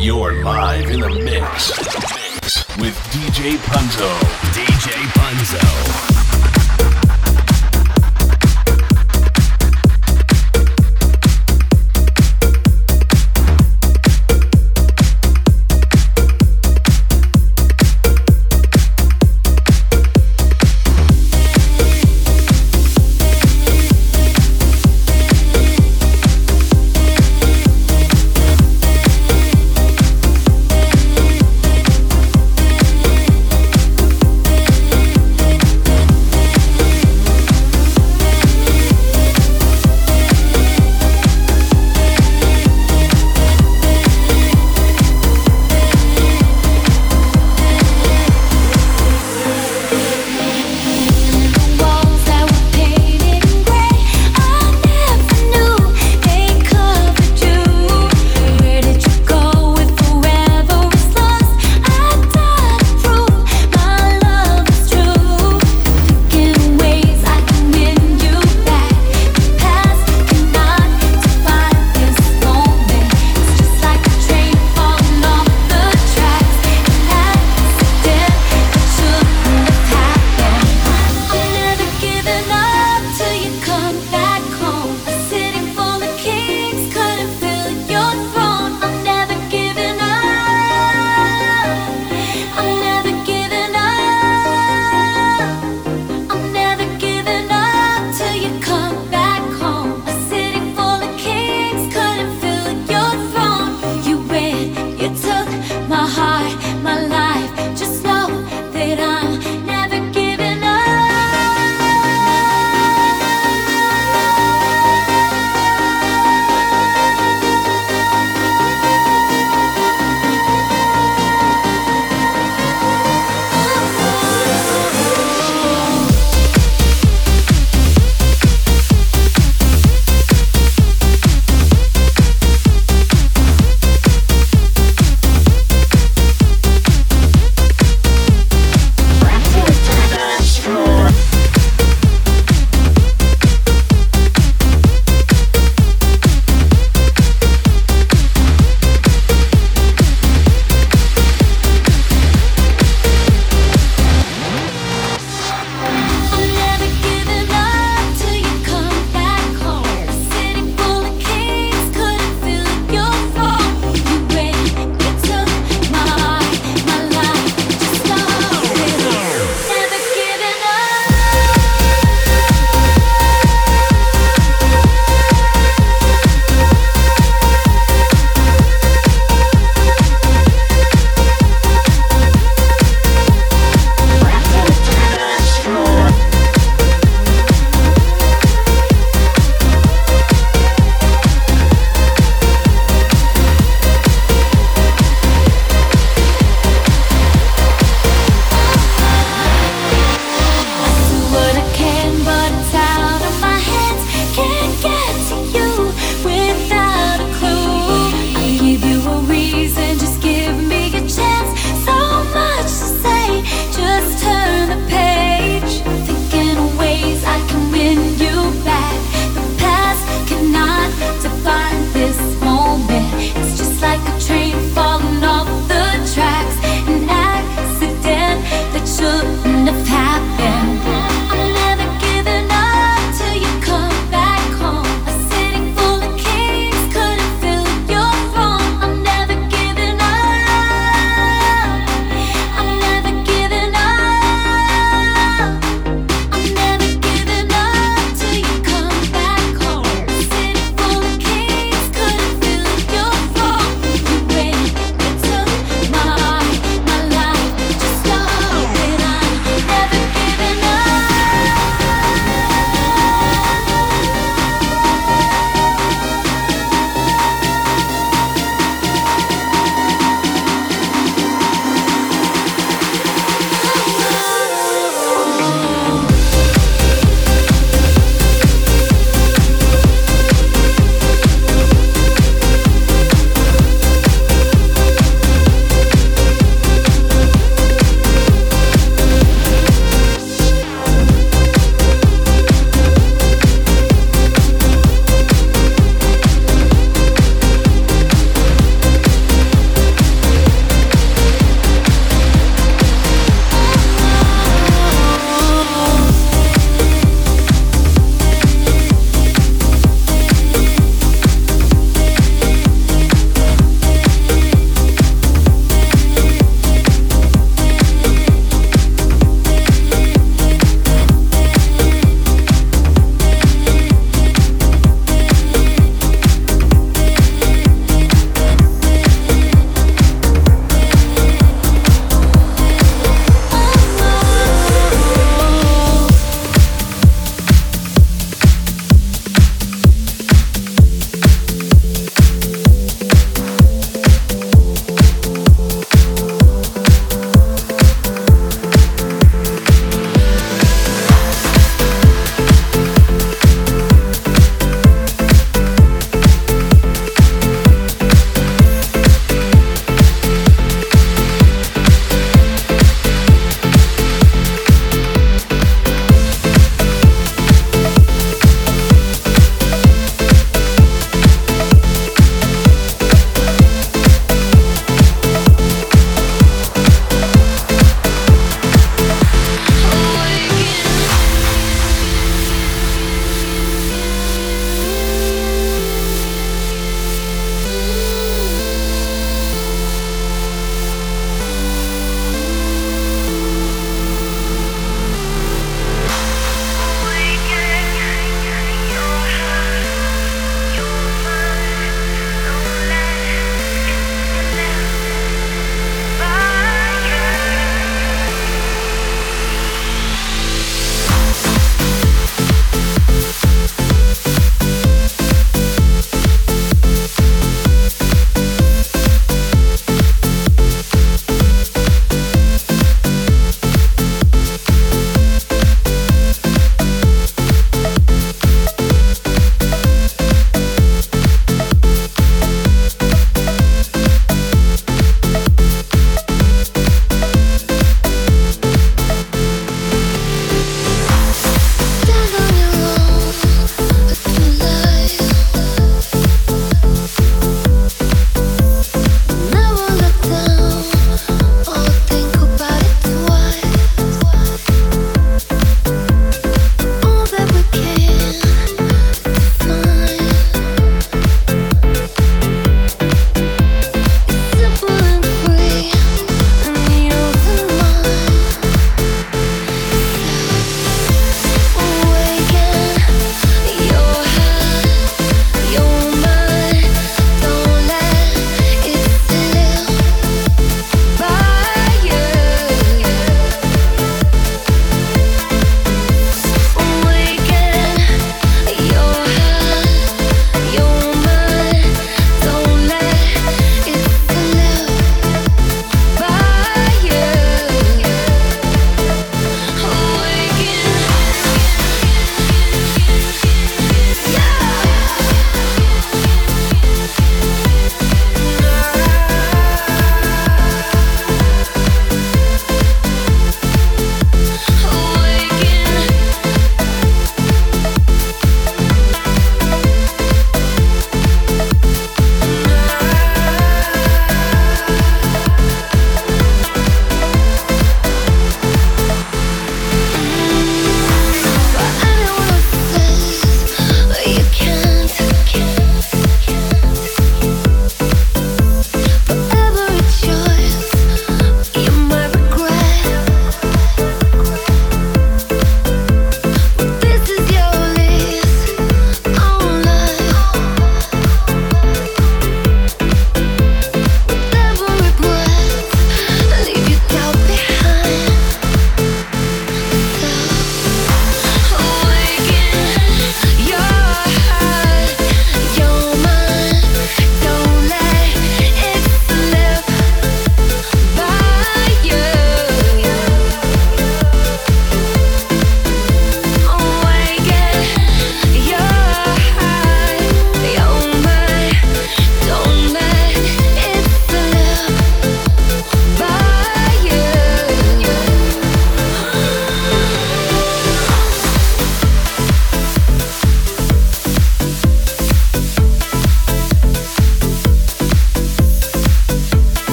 You're live in the mix, mix with DJ Punzo. DJ Punzo.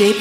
DJ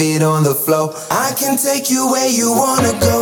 feet on the floor. I can take you where you wanna go.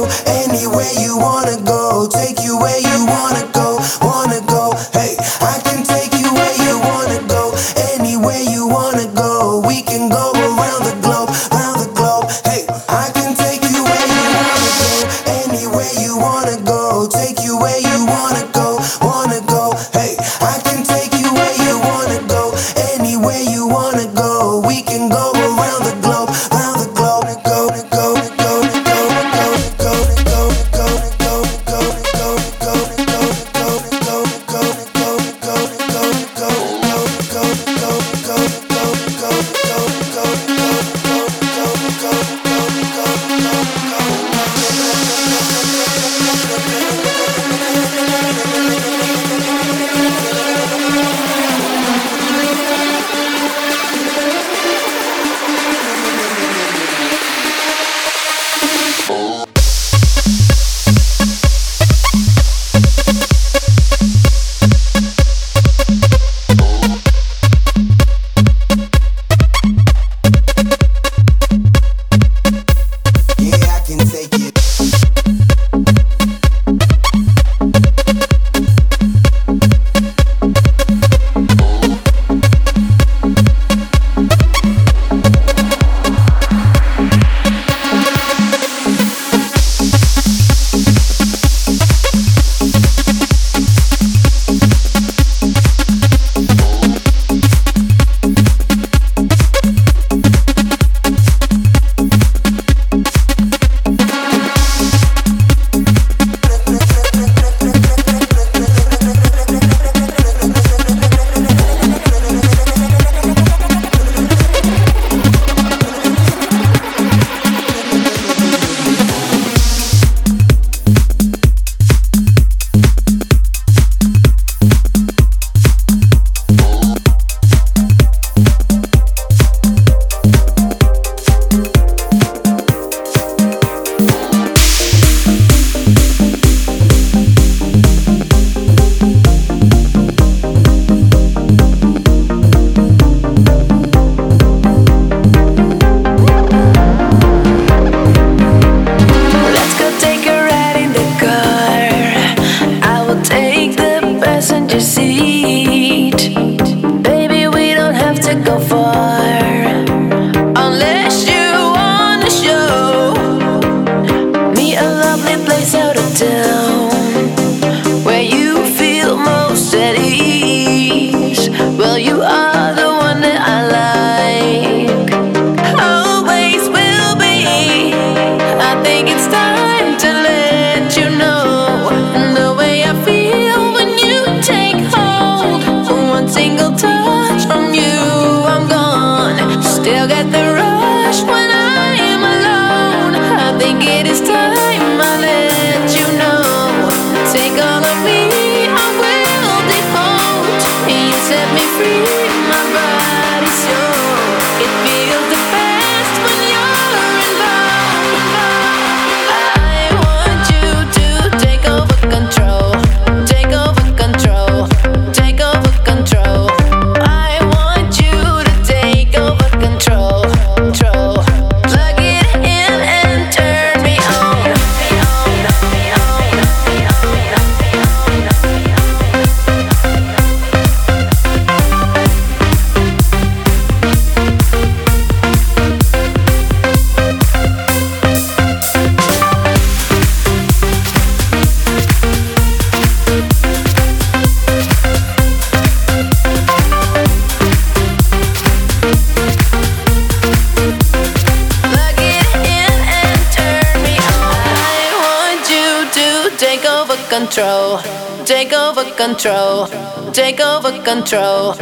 Control. Take over control. Take over control.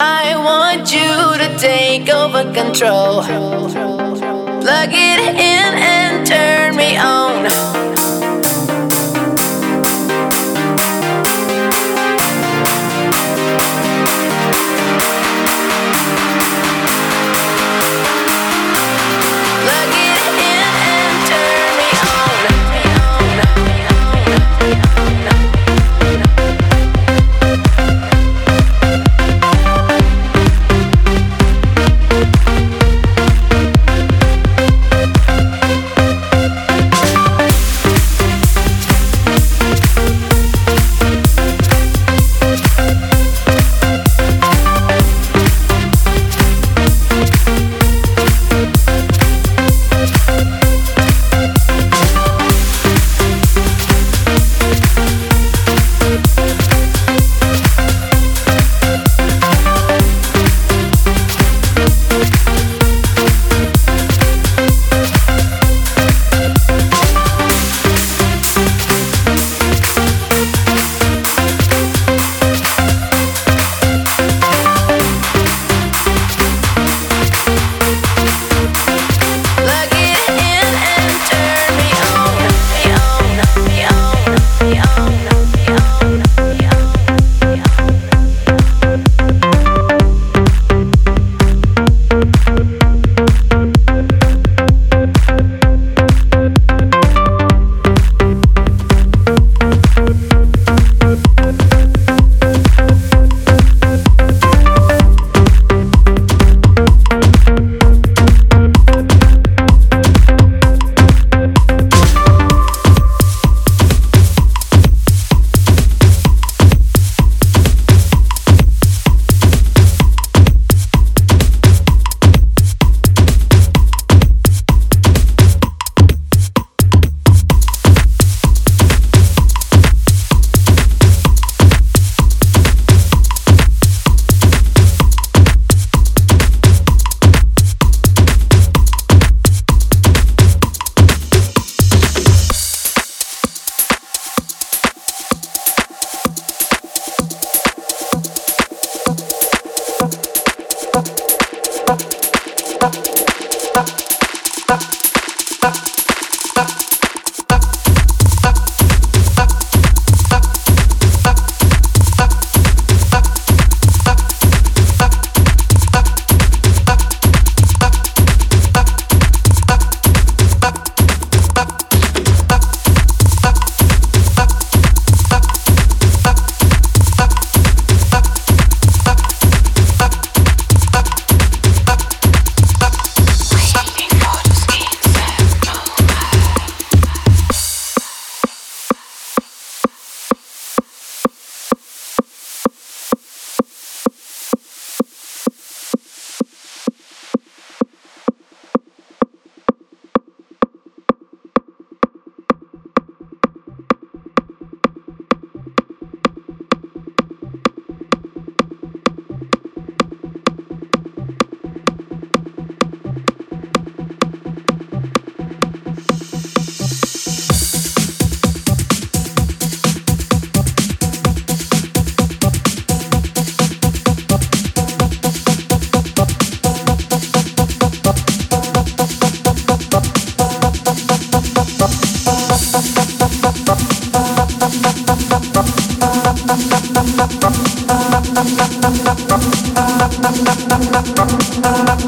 I want you to take over control. Plug it in and turn me on.